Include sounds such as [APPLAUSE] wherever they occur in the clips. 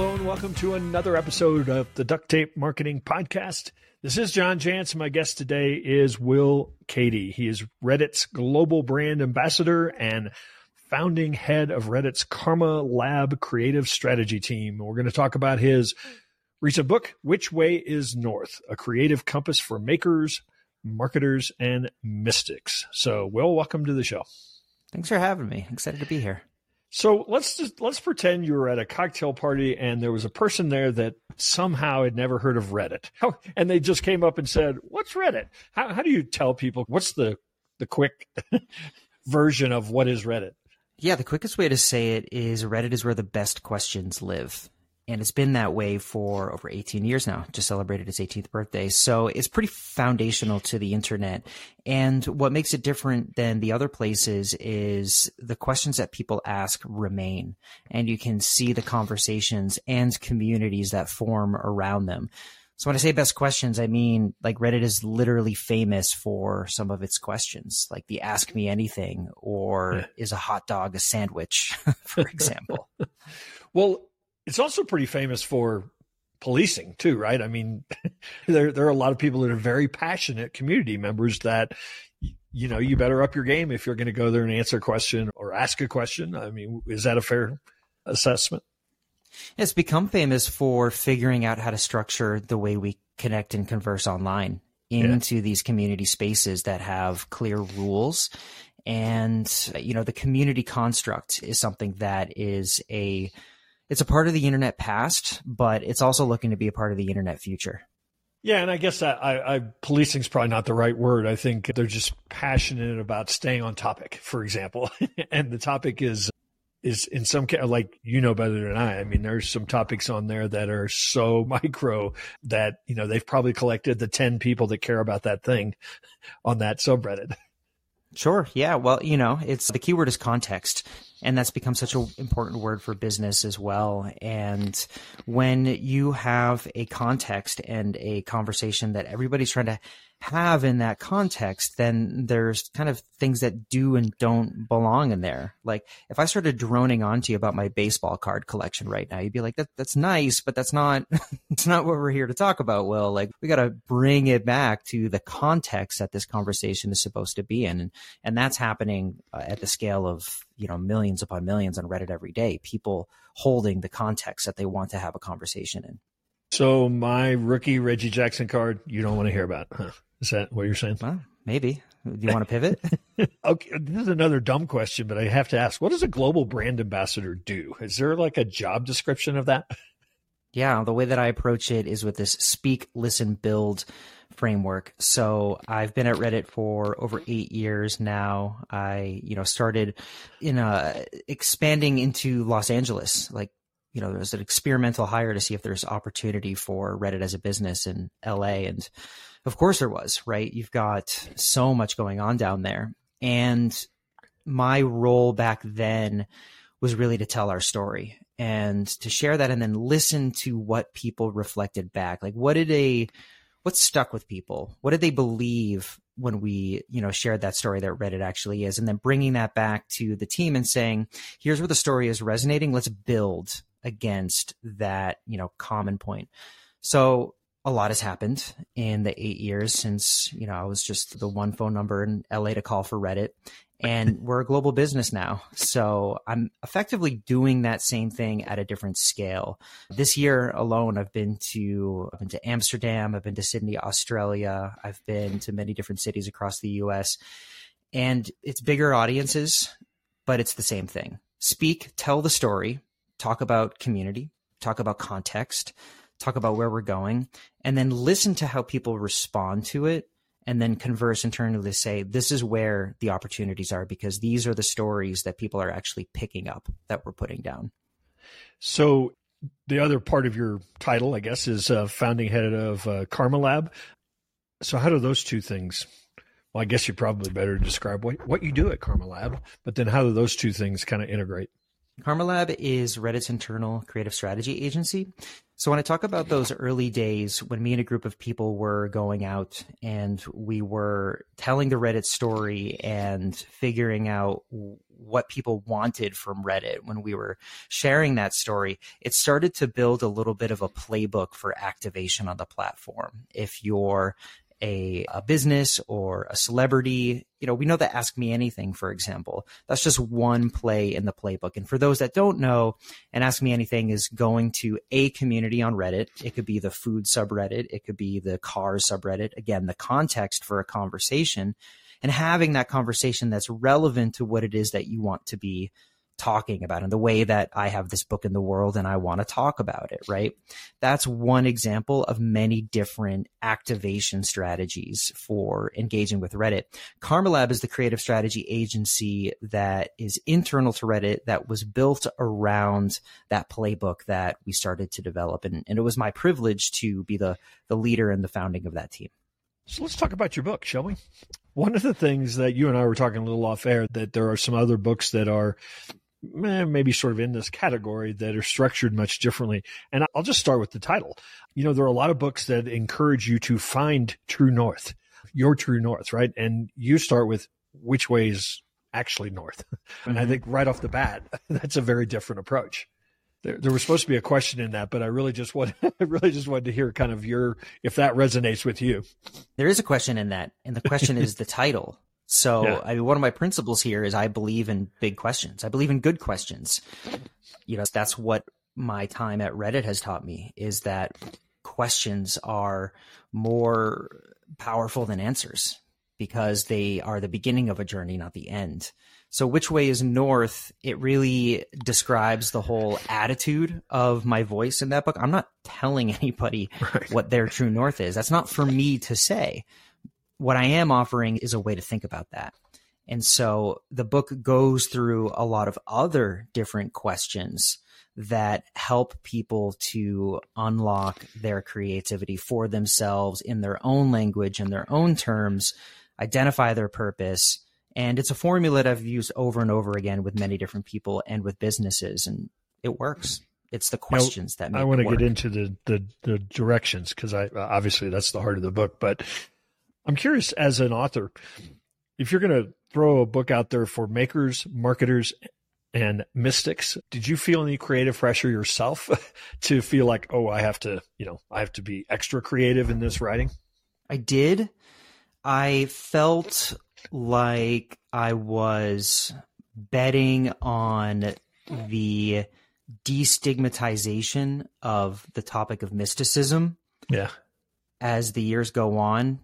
Hello and welcome to another episode of the Duct Tape Marketing Podcast. This is John Jantsch. My guest today is Will Cady. He is Reddit's global brand ambassador and founding head of Reddit's Karma Lab creative strategy team. We're going to talk about his recent book, Which Way is North? A creative compass for makers, marketers, and mystics. So, Will, welcome to the show. Thanks for having me. Excited to be here. So let's just let's pretend you were at a cocktail party and there was a person there that somehow had never heard of Reddit, and they just came up and said, "What's Reddit?" How, how do you tell people what's the the quick [LAUGHS] version of what is Reddit? Yeah, the quickest way to say it is Reddit is where the best questions live. And it's been that way for over 18 years now, just celebrated its 18th birthday. So it's pretty foundational to the internet. And what makes it different than the other places is the questions that people ask remain. And you can see the conversations and communities that form around them. So when I say best questions, I mean like Reddit is literally famous for some of its questions, like the ask me anything or is a hot dog a sandwich, [LAUGHS] for example. [LAUGHS] well, it's also pretty famous for policing too, right? I mean, [LAUGHS] there there are a lot of people that are very passionate community members that you know you better up your game if you're going to go there and answer a question or ask a question. I mean, is that a fair assessment? It's become famous for figuring out how to structure the way we connect and converse online into yeah. these community spaces that have clear rules. And, you know, the community construct is something that is a it's a part of the internet past, but it's also looking to be a part of the internet future. Yeah, and I guess I, I, I policing is probably not the right word. I think they're just passionate about staying on topic, for example, [LAUGHS] and the topic is is in some case like you know better than I. I mean, there's some topics on there that are so [LAUGHS] micro that you know they've probably collected the ten people that care about that thing on that subreddit. Sure. Yeah. Well, you know, it's the keyword is context and that's become such an important word for business as well. And when you have a context and a conversation that everybody's trying to have in that context, then there's kind of things that do and don't belong in there. Like if I started droning on to you about my baseball card collection right now, you'd be like, that, that's nice, but that's not, [LAUGHS] it's not what we're here to talk about. Well, like we got to bring it back to the context that this conversation is supposed to be in. And, and that's happening uh, at the scale of, you know, millions upon millions on Reddit every day, people holding the context that they want to have a conversation in. So my rookie Reggie Jackson card, you don't want to hear about, huh? Is that what you're saying? Well, maybe. Do you want to pivot? [LAUGHS] okay, this is another dumb question, but I have to ask: What does a global brand ambassador do? Is there like a job description of that? Yeah, the way that I approach it is with this speak, listen, build framework. So I've been at Reddit for over eight years now. I, you know, started in a expanding into Los Angeles, like you know, there's an experimental hire to see if there's opportunity for Reddit as a business in LA. And of course there was, right? You've got so much going on down there. And my role back then was really to tell our story and to share that and then listen to what people reflected back. Like what did they what stuck with people? What did they believe when we, you know, shared that story that Reddit actually is? And then bringing that back to the team and saying, here's where the story is resonating. Let's build against that, you know, common point. So a lot has happened in the eight years since, you know, I was just the one phone number in LA to call for Reddit. And [LAUGHS] we're a global business now. So I'm effectively doing that same thing at a different scale. This year alone, I've been to, I've been to Amsterdam. I've been to Sydney, Australia. I've been to many different cities across the US and it's bigger audiences, but it's the same thing. Speak, tell the story, talk about community, talk about context, talk about where we're going, and then listen to how people respond to it and then converse internally to say this is where the opportunities are because these are the stories that people are actually picking up that we're putting down. So the other part of your title i guess is uh, founding head of uh, karma lab. So how do those two things well i guess you probably better describe what, what you do at karma lab but then how do those two things kind of integrate Karma Lab is Reddit's internal creative strategy agency. So when I talk about those early days when me and a group of people were going out and we were telling the Reddit story and figuring out what people wanted from Reddit when we were sharing that story, it started to build a little bit of a playbook for activation on the platform. If you're a, a business or a celebrity. You know, we know that Ask Me Anything, for example, that's just one play in the playbook. And for those that don't know, and Ask Me Anything is going to a community on Reddit. It could be the food subreddit. It could be the cars subreddit. Again, the context for a conversation and having that conversation that's relevant to what it is that you want to be talking about and the way that I have this book in the world and I want to talk about it, right? That's one example of many different activation strategies for engaging with Reddit. Karma Lab is the creative strategy agency that is internal to Reddit that was built around that playbook that we started to develop. And, and it was my privilege to be the, the leader and the founding of that team. So let's talk about your book, shall we? One of the things that you and I were talking a little off air that there are some other books that are maybe sort of in this category that are structured much differently. And I'll just start with the title. You know, there are a lot of books that encourage you to find true north, your true north, right? And you start with which way is actually north. [LAUGHS] And I mm-hmm. think right off the bat, [LAUGHS] that's a very different approach. There, there was supposed to be a question in that, but I really just want, [LAUGHS] I really just wanted to hear kind of your, if that resonates with you. There is a question in that, and the question is the title. So, yeah. I mean, one of my principles here is I believe in big questions. I believe in good questions. You know, that's what my time at Reddit has taught me is that questions are more powerful than answers because they are the beginning of a journey, not the end. So, which way is north? It really describes the whole attitude of my voice in that book. I'm not telling [LAUGHS] anybody right. what their true north is. That's not for me to say what I am offering is a way to think about that. And so the book goes through a lot of other different questions that help people to unlock their creativity for themselves in their own language and their own terms, identify their purpose. And it's a formula that I've used over and over again with many different people and with businesses, and it works. It's the questions now, that I want to get into the the, the directions because I obviously that's the heart of the book, but I'm curious as an author, if you're going to throw a book out there for makers, marketers, and mystics, did you feel any creative pressure yourself [LAUGHS] to feel like, oh, I have to, you know, I have to be extra creative in this writing? I did. I felt like I was betting on the destigmatization of the topic of mysticism. Yeah. As the years go on,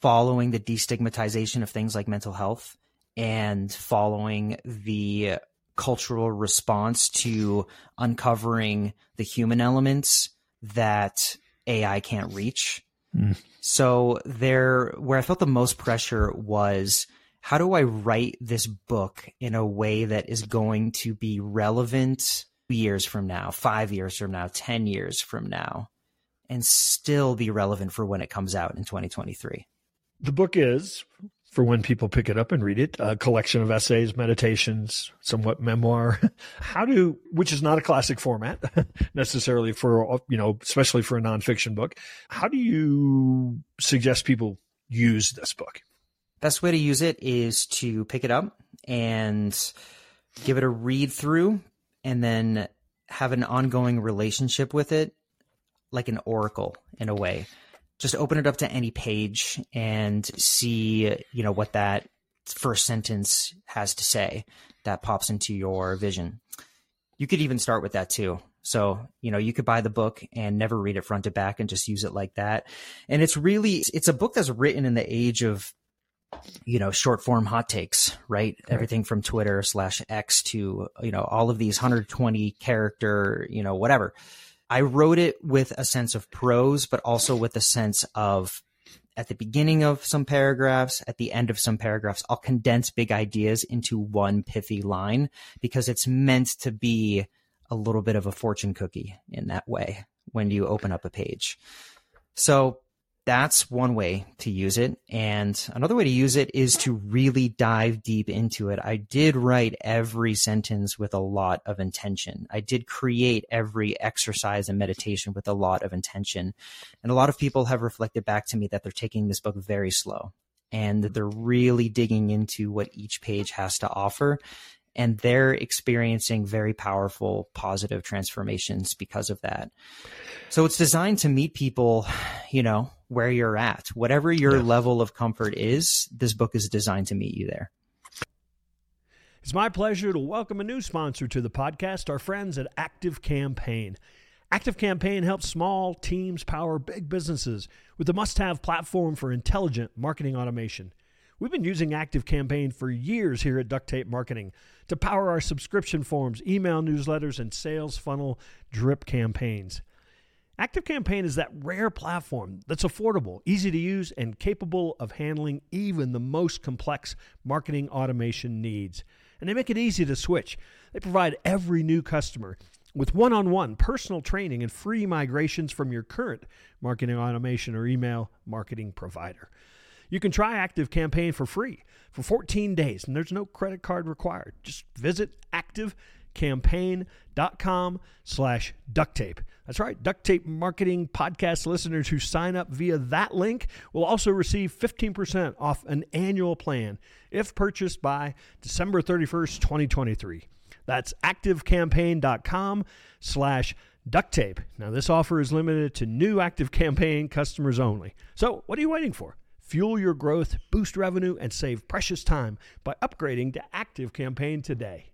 following the destigmatization of things like mental health and following the cultural response to uncovering the human elements that AI can't reach. Mm. So there where I felt the most pressure was how do I write this book in a way that is going to be relevant years from now, 5 years from now, 10 years from now and still be relevant for when it comes out in 2023? The book is, for when people pick it up and read it, a collection of essays, meditations, somewhat memoir. [LAUGHS] How do, which is not a classic format [LAUGHS] necessarily for, you know, especially for a nonfiction book. How do you suggest people use this book? Best way to use it is to pick it up and give it a read through and then have an ongoing relationship with it like an oracle in a way just open it up to any page and see, you know, what that first sentence has to say that pops into your vision. You could even start with that too. So, you know, you could buy the book and never read it front to back and just use it like that. And it's really, it's a book that's written in the age of, you know, short form hot takes, right? right? Everything from Twitter slash X to, you know, all of these 120 character, you know, whatever I wrote it with a sense of prose, but also with a sense of at the beginning of some paragraphs, at the end of some paragraphs, I'll condense big ideas into one pithy line because it's meant to be a little bit of a fortune cookie in that way when you open up a page. So that's one way to use it. And another way to use it is to really dive deep into it. I did write every sentence with a lot of intention. I did create every exercise and meditation with a lot of intention. And a lot of people have reflected back to me that they're taking this book very slow and that they're really digging into what each page has to offer. And they're experiencing very powerful positive transformations because of that. So it's designed to meet people, you know, where you're at. Whatever your yeah. level of comfort is, this book is designed to meet you there. It's my pleasure to welcome a new sponsor to the podcast, our friends at Active Campaign. Active Campaign helps small teams power big businesses with the must have platform for intelligent marketing automation. We've been using Active Campaign for years here at Duct Tape Marketing to power our subscription forms, email newsletters, and sales funnel drip campaigns. Active Campaign is that rare platform that's affordable, easy to use, and capable of handling even the most complex marketing automation needs. And they make it easy to switch. They provide every new customer with one on one personal training and free migrations from your current marketing automation or email marketing provider. You can try Active Campaign for free for 14 days, and there's no credit card required. Just visit activecampaign.com slash duct tape. That's right, duct tape marketing podcast listeners who sign up via that link will also receive 15% off an annual plan if purchased by December 31st, 2023. That's activecampaign.com slash duct tape. Now, this offer is limited to new Active Campaign customers only. So, what are you waiting for? Fuel your growth, boost revenue, and save precious time by upgrading to Active Campaign today.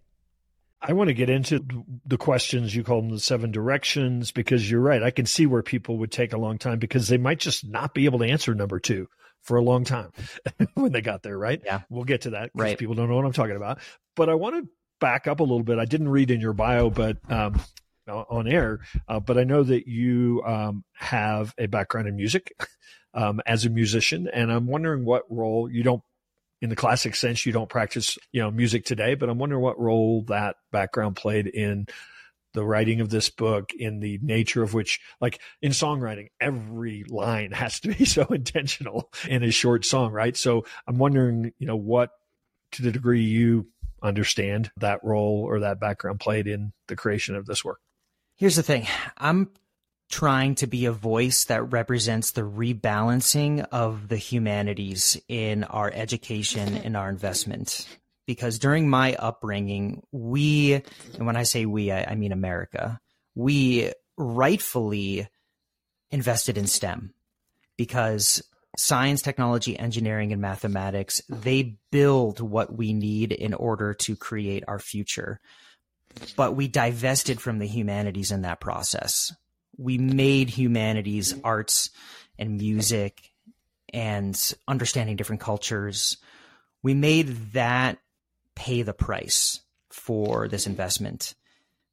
I want to get into the questions you call them the seven directions because you're right. I can see where people would take a long time because they might just not be able to answer number two for a long time [LAUGHS] when they got there, right? Yeah. We'll get to that because right. people don't know what I'm talking about. But I want to back up a little bit. I didn't read in your bio, but um, on air, uh, but I know that you um, have a background in music [LAUGHS] um, as a musician, and I'm wondering what role you don't, in the classic sense, you don't practice, you know, music today, but I'm wondering what role that background played in the writing of this book in the nature of which like in songwriting every line has to be [LAUGHS] so intentional in a short song right so i'm wondering you know what to the degree you understand that role or that background played in the creation of this work? Here's the thing I'm trying to be a voice that represents the rebalancing of the humanities in our education and our investment. Because during my upbringing, we, and when I say we, I, I mean America, we rightfully invested in STEM because science, technology, engineering, and mathematics, they build what we need in order to create our future. But we divested from the humanities in that process. We made humanities arts and music and understanding different cultures. We made that pay the price for this investment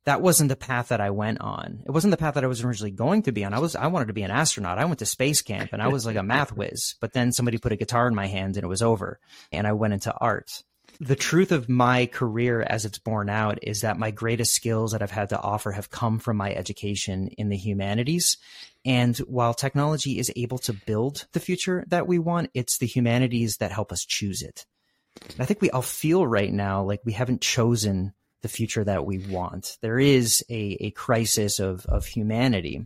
that wasn't the path that I went on. It wasn't the path that I was originally going to be on. I was I wanted to be an astronaut. I went to space camp and I was like a math whiz. But then somebody put a guitar in my hand and it was over. And I went into art. The truth of my career as it's borne out is that my greatest skills that I've had to offer have come from my education in the humanities. And while technology is able to build the future that we want, it's the humanities that help us choose it. And I think we all feel right now like we haven't chosen the future that we want. There is a, a crisis of, of humanity.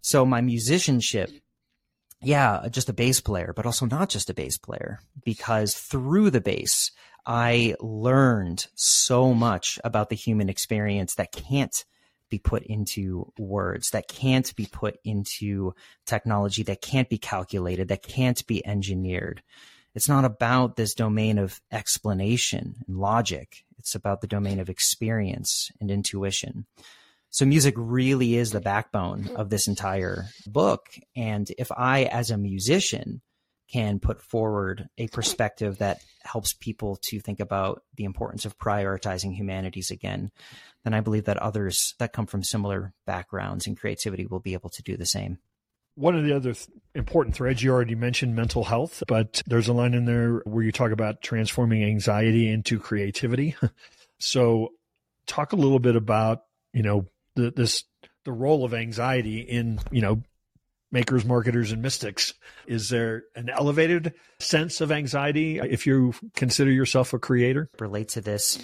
So my musicianship, yeah, just a bass player, but also not just a bass player, because through the bass, I learned so much about the human experience that can't be put into words, that can't be put into technology, that can't be calculated, that can't be engineered. It's not about this domain of explanation and logic. It's about the domain of experience and intuition. So music really is the backbone of this entire book. And if I, as a musician, can put forward a perspective that helps people to think about the importance of prioritizing humanities again, then I believe that others that come from similar backgrounds and creativity will be able to do the same. One of the other th- important threads you already mentioned mental health, but there's a line in there where you talk about transforming anxiety into creativity. [LAUGHS] so, talk a little bit about you know the, this the role of anxiety in you know makers, marketers, and mystics. Is there an elevated sense of anxiety if you consider yourself a creator? Relate to this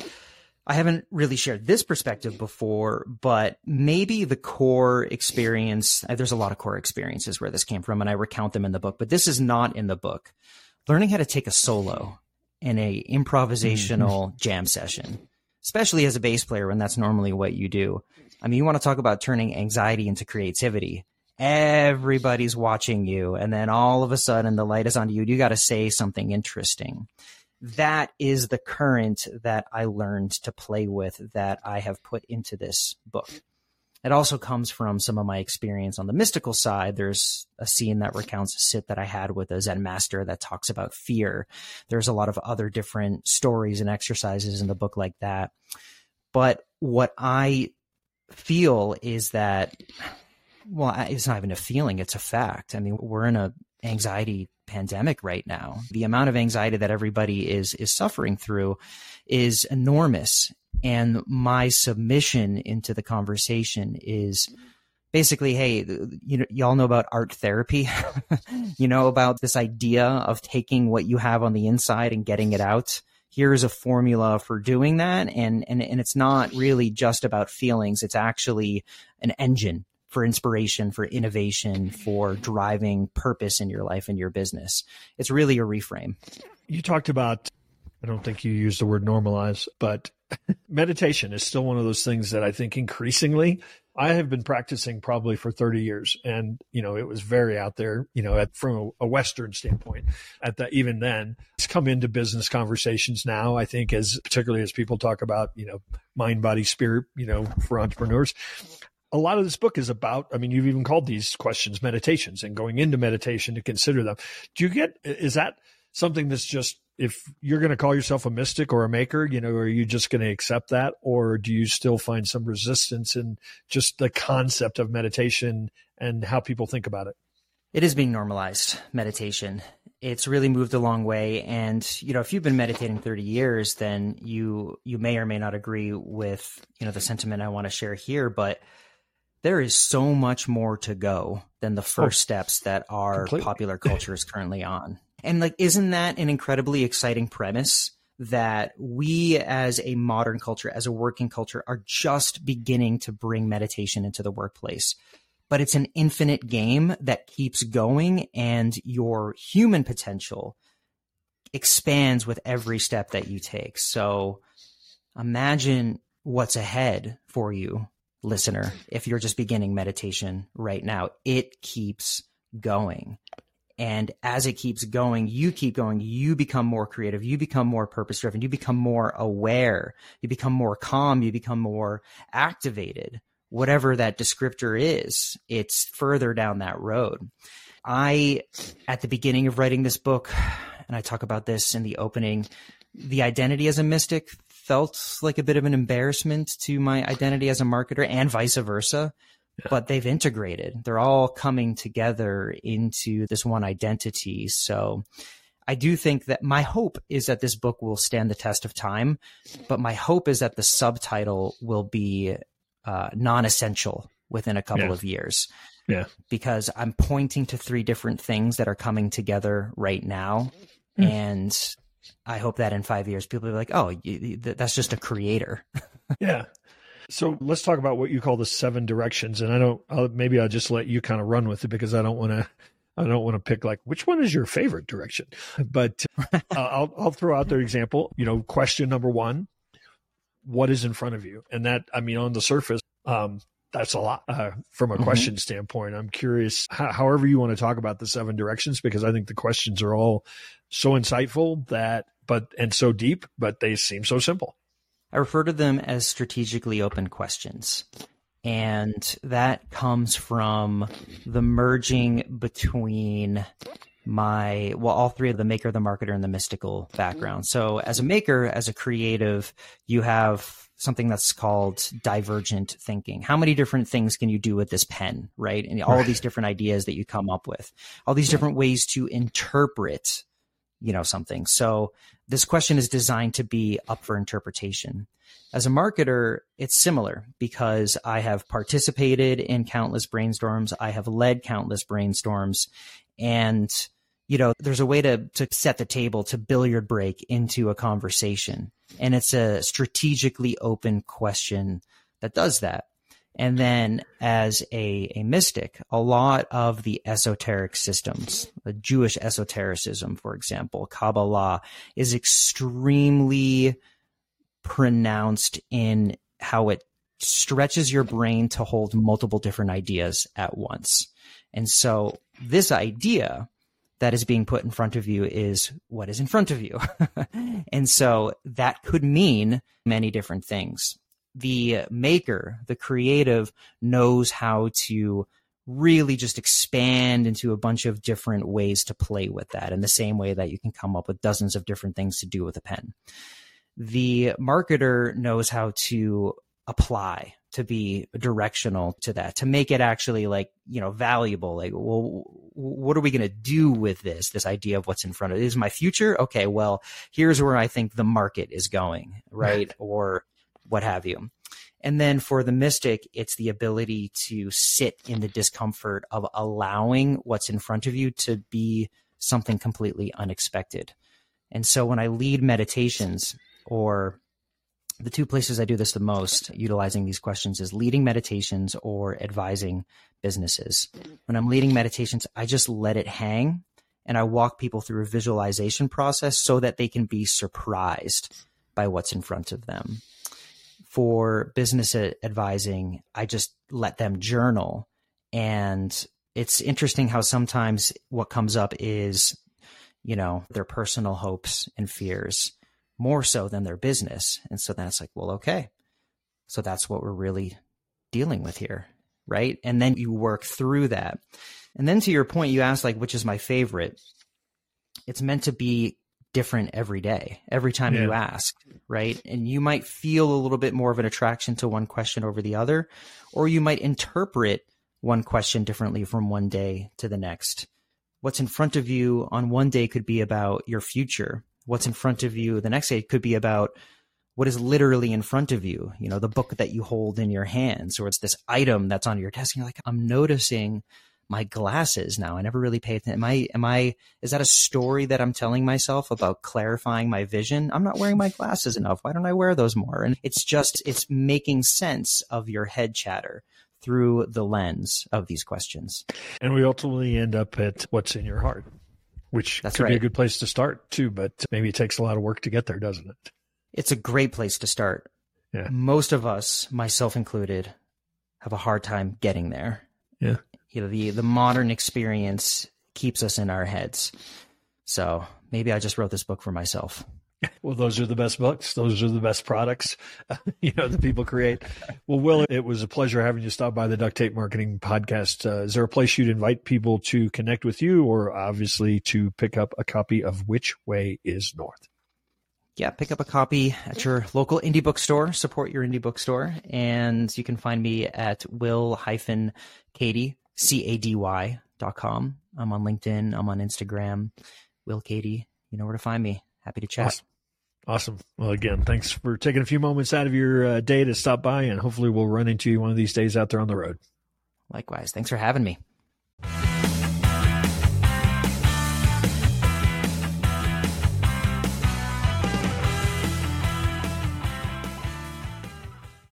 I haven't really shared this perspective before, but maybe the core experience, uh, there's a lot of core experiences where this came from, and I recount them in the book, but this is not in the book. Learning how to take a solo in a improvisational mm-hmm. jam session. especially as a bass player when that's normally what you do. I mean, you want to talk about turning anxiety into creativity. Everybody's watching you, and then all of a sudden the light is on you. You got to say something interesting. That is the current that I learned to play with that I have put into this book. It also comes from some of my experience on the mystical side. There's a scene that recounts a sit that I had with a Zen master that talks about fear. There's a lot of other different stories and exercises in the book like that. But what I feel is that, well, it's not even a feeling, it's a fact. I mean, we're in a anxiety pandemic right now. The amount of anxiety that everybody is is suffering through is enormous and my submission into the conversation is basically, hey, you know, y'all know about art therapy, [LAUGHS] you know, about this idea of taking what you have on the inside and getting it out. Here's a formula for doing that. And, and, and it's not really just about feelings. It's actually an engine for inspiration, for innovation, for driving purpose in your life and your business. It's really a reframe. You talked about, I don't think you used the word normalize, but [LAUGHS] meditation is still one of those things that I think increasingly I have been practicing probably for 30 years. And, you know, it was very out there, you know, at, from a, a Western standpoint at that, even then it's come into business conversations now. I think as particularly as people talk about, you know, mind, body, spirit, you know, for entrepreneurs, a lot of this book is about, I mean, you've even called these questions meditations and going into meditation to consider them. Do you get, is that something that's just if you're going to call yourself a mystic or a maker, you know, are you just going to accept that? Or do you still find some resistance in just the concept of meditation and how people think about it? It is being normalized, meditation. It's really moved a long way. And, you know, if you've been meditating 30 years, then you, you may or may not agree with, you know, the sentiment I want to share here, but there is so much more to go than the oh, first oh, steps that our completely. popular culture is currently on. And like, isn't that an incredibly exciting premise? That we as a modern culture, as a working culture, are just beginning to bring meditation into the workplace. But it's an infinite game that keeps going, and your human potential expands with every step that you take. So imagine what's ahead for you, listener, if you're just beginning meditation right now. It keeps going. And as it keeps going, you keep going, you become more creative, you become more purpose driven, you become more aware, you become more calm, you become more activated. Whatever that descriptor is, it's further down that road. I, at the beginning of writing this book, and I talk about this in the opening, the identity as a mystic felt like a bit of an embarrassment to my identity as a marketer and vice versa but they've integrated. They're all coming together into this one identity. So I do think that my hope is that this book will stand the test of time, but my hope is that the subtitle will be uh, non essential within a couple yeah. of years. Yeah. Because I'm pointing to three different things that are coming together right now. Mm. And I hope that in five years, people will be like, oh, that's just a creator. [LAUGHS] yeah. So let's talk about what you call the seven directions. And I don't, I'll, maybe I'll just let you kind of run with it because I don't want to, I don't want to pick like which one is your favorite direction, [LAUGHS] but uh, [LAUGHS] I'll, I'll throw out their example. You know, question number one, what is in front of you? And that, I mean, on the surface, um, that's a lot uh, from a mm-hmm. question standpoint. I'm curious, how, however you want to talk about the seven directions, because I think the questions are all so insightful that, but and so deep, but they seem so simple. I refer to them as strategically open questions. And that comes from the merging between my, well, all three of the maker, the marketer, and the mystical background. So, as a maker, as a creative, you have something that's called divergent thinking. How many different things can you do with this pen, right? And all right. these different ideas that you come up with, all these different ways to interpret you know something. So this question is designed to be up for interpretation. As a marketer it's similar because i have participated in countless brainstorms. I have led countless brainstorms. And you know there's a way to to set the table to billiard break into a conversation and it's a strategically open question that does that and then as a, a mystic, a lot of the esoteric systems, the Jewish esotericism, for example, Kabbalah is extremely pronounced in how it stretches your brain to hold multiple different ideas at once. And so this idea that is being put in front of you is what is in front of you. [LAUGHS] and so that could mean many different things. The maker, the creative knows how to really just expand into a bunch of different ways to play with that in the same way that you can come up with dozens of different things to do with a pen. The marketer knows how to apply to be directional to that to make it actually like you know valuable like well what are we going to do with this this idea of what's in front of it is my future? Okay well here's where i think the market is going right? Or what have you. And then for the mystic it's the ability to sit in the discomfort of allowing what's in front of you to be something completely unexpected. And so when i lead meditations or the two places I do this the most, utilizing these questions, is leading meditations or advising businesses. When I'm leading meditations, I just let it hang and I walk people through a visualization process so that they can be surprised by what's in front of them. For business advising, I just let them journal. And it's interesting how sometimes what comes up is, you know, their personal hopes and fears more so than their business. And so then it's like, well, okay. So that's what we're really dealing with here. Right. And then you work through that. And then to your point, you asked, like, which is my favorite? It's meant to be different every day, every time yeah. you ask. Right. And you might feel a little bit more of an attraction to one question over the other, or you might interpret one question differently from one day to the next. What's in front of you on one day could be about your future what's in front of you. The next day it could be about what is literally in front of you you know the book that you hold in your hands or it's this item that's on your desk and you're like i'm noticing my glasses now. I never really paid attention. Am i am i is that a story that i'm telling myself about clarifying my vision? I'm not wearing my glasses enough. Why don't i wear those more? And it's just it's making sense of your head chatter through the lens of these questions. And we ultimately end up at what's in your heart which That's could right. be a good place to start too, but maybe it takes a lot of work to get there, doesn't it? It's a great place to start. Yeah. Most of us, myself included, have a hard time getting there. Yeah. You know, the the modern experience keeps us in our heads. So maybe I just wrote this book for myself. Well, those are the best books. Those are the best products, [LAUGHS] you know, that people create. Well, Will, it was a pleasure having you stop by the Duct Tape Marketing Podcast. Uh, is there a place you'd invite people to connect with you, or obviously to pick up a copy of Which Way Is North? Yeah, pick up a copy at your local indie bookstore. Support your indie bookstore, and you can find me at will-cady c a d y dot com. I'm on LinkedIn. I'm on Instagram. Will Cady. You know where to find me. Happy to chat. Awesome. Awesome. Well, again, thanks for taking a few moments out of your uh, day to stop by, and hopefully we'll run into you one of these days out there on the road. Likewise. Thanks for having me.